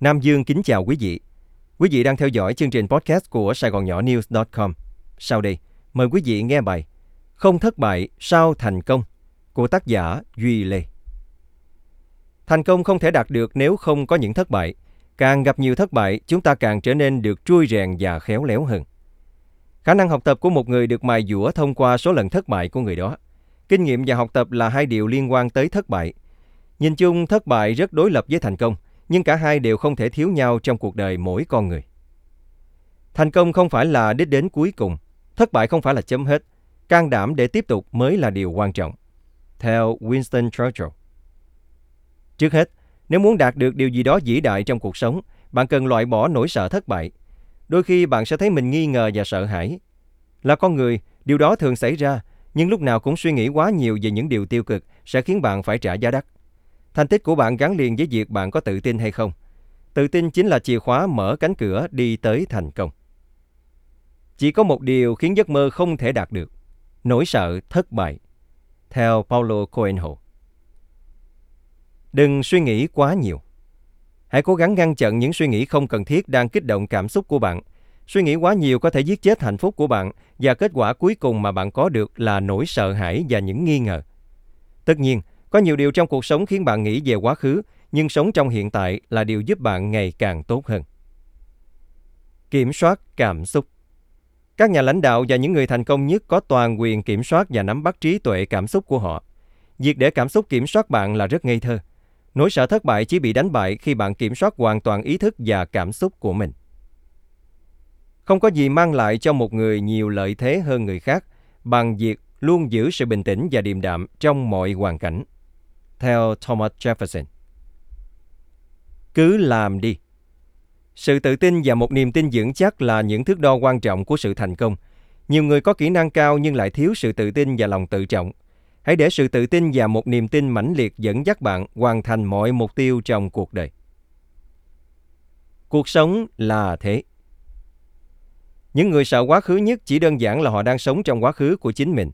Nam Dương kính chào quý vị. Quý vị đang theo dõi chương trình podcast của Sài Gòn Nhỏ News.com. Sau đây, mời quý vị nghe bài Không thất bại sao thành công của tác giả Duy Lê. Thành công không thể đạt được nếu không có những thất bại. Càng gặp nhiều thất bại, chúng ta càng trở nên được trui rèn và khéo léo hơn. Khả năng học tập của một người được mài dũa thông qua số lần thất bại của người đó. Kinh nghiệm và học tập là hai điều liên quan tới thất bại. Nhìn chung, thất bại rất đối lập với thành công, nhưng cả hai đều không thể thiếu nhau trong cuộc đời mỗi con người. Thành công không phải là đích đến cuối cùng, thất bại không phải là chấm hết, can đảm để tiếp tục mới là điều quan trọng. Theo Winston Churchill. Trước hết, nếu muốn đạt được điều gì đó vĩ đại trong cuộc sống, bạn cần loại bỏ nỗi sợ thất bại. Đôi khi bạn sẽ thấy mình nghi ngờ và sợ hãi. Là con người, điều đó thường xảy ra, nhưng lúc nào cũng suy nghĩ quá nhiều về những điều tiêu cực sẽ khiến bạn phải trả giá đắt. Thành tích của bạn gắn liền với việc bạn có tự tin hay không. Tự tin chính là chìa khóa mở cánh cửa đi tới thành công. Chỉ có một điều khiến giấc mơ không thể đạt được, nỗi sợ thất bại. Theo Paulo Coelho. Đừng suy nghĩ quá nhiều. Hãy cố gắng ngăn chặn những suy nghĩ không cần thiết đang kích động cảm xúc của bạn. Suy nghĩ quá nhiều có thể giết chết hạnh phúc của bạn và kết quả cuối cùng mà bạn có được là nỗi sợ hãi và những nghi ngờ. Tất nhiên, có nhiều điều trong cuộc sống khiến bạn nghĩ về quá khứ, nhưng sống trong hiện tại là điều giúp bạn ngày càng tốt hơn. Kiểm soát cảm xúc Các nhà lãnh đạo và những người thành công nhất có toàn quyền kiểm soát và nắm bắt trí tuệ cảm xúc của họ. Việc để cảm xúc kiểm soát bạn là rất ngây thơ. Nỗi sợ thất bại chỉ bị đánh bại khi bạn kiểm soát hoàn toàn ý thức và cảm xúc của mình. Không có gì mang lại cho một người nhiều lợi thế hơn người khác bằng việc luôn giữ sự bình tĩnh và điềm đạm trong mọi hoàn cảnh. Theo Thomas Jefferson. Cứ làm đi. Sự tự tin và một niềm tin vững chắc là những thước đo quan trọng của sự thành công. Nhiều người có kỹ năng cao nhưng lại thiếu sự tự tin và lòng tự trọng. Hãy để sự tự tin và một niềm tin mãnh liệt dẫn dắt bạn hoàn thành mọi mục tiêu trong cuộc đời. Cuộc sống là thế. Những người sợ quá khứ nhất chỉ đơn giản là họ đang sống trong quá khứ của chính mình.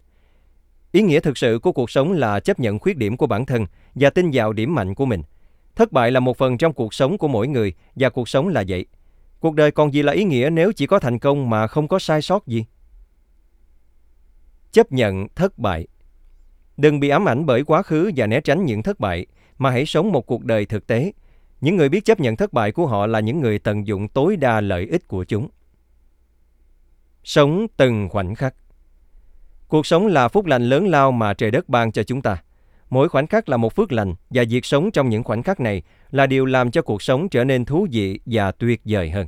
Ý nghĩa thực sự của cuộc sống là chấp nhận khuyết điểm của bản thân và tin vào điểm mạnh của mình. Thất bại là một phần trong cuộc sống của mỗi người và cuộc sống là vậy. Cuộc đời còn gì là ý nghĩa nếu chỉ có thành công mà không có sai sót gì? Chấp nhận thất bại Đừng bị ám ảnh bởi quá khứ và né tránh những thất bại, mà hãy sống một cuộc đời thực tế. Những người biết chấp nhận thất bại của họ là những người tận dụng tối đa lợi ích của chúng. Sống từng khoảnh khắc Cuộc sống là phúc lành lớn lao mà trời đất ban cho chúng ta. Mỗi khoảnh khắc là một phước lành và việc sống trong những khoảnh khắc này là điều làm cho cuộc sống trở nên thú vị và tuyệt vời hơn.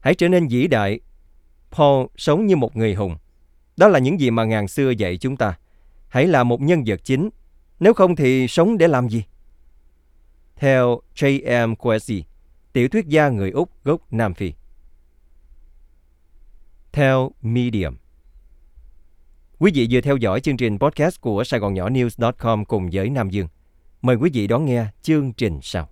Hãy trở nên vĩ đại. Paul sống như một người hùng. Đó là những gì mà ngàn xưa dạy chúng ta. Hãy là một nhân vật chính. Nếu không thì sống để làm gì? Theo J.M. Coetzee, tiểu thuyết gia người Úc gốc Nam Phi. Theo Medium Quý vị vừa theo dõi chương trình podcast của Sài Gòn Nhỏ News.com cùng với Nam Dương. Mời quý vị đón nghe chương trình sau.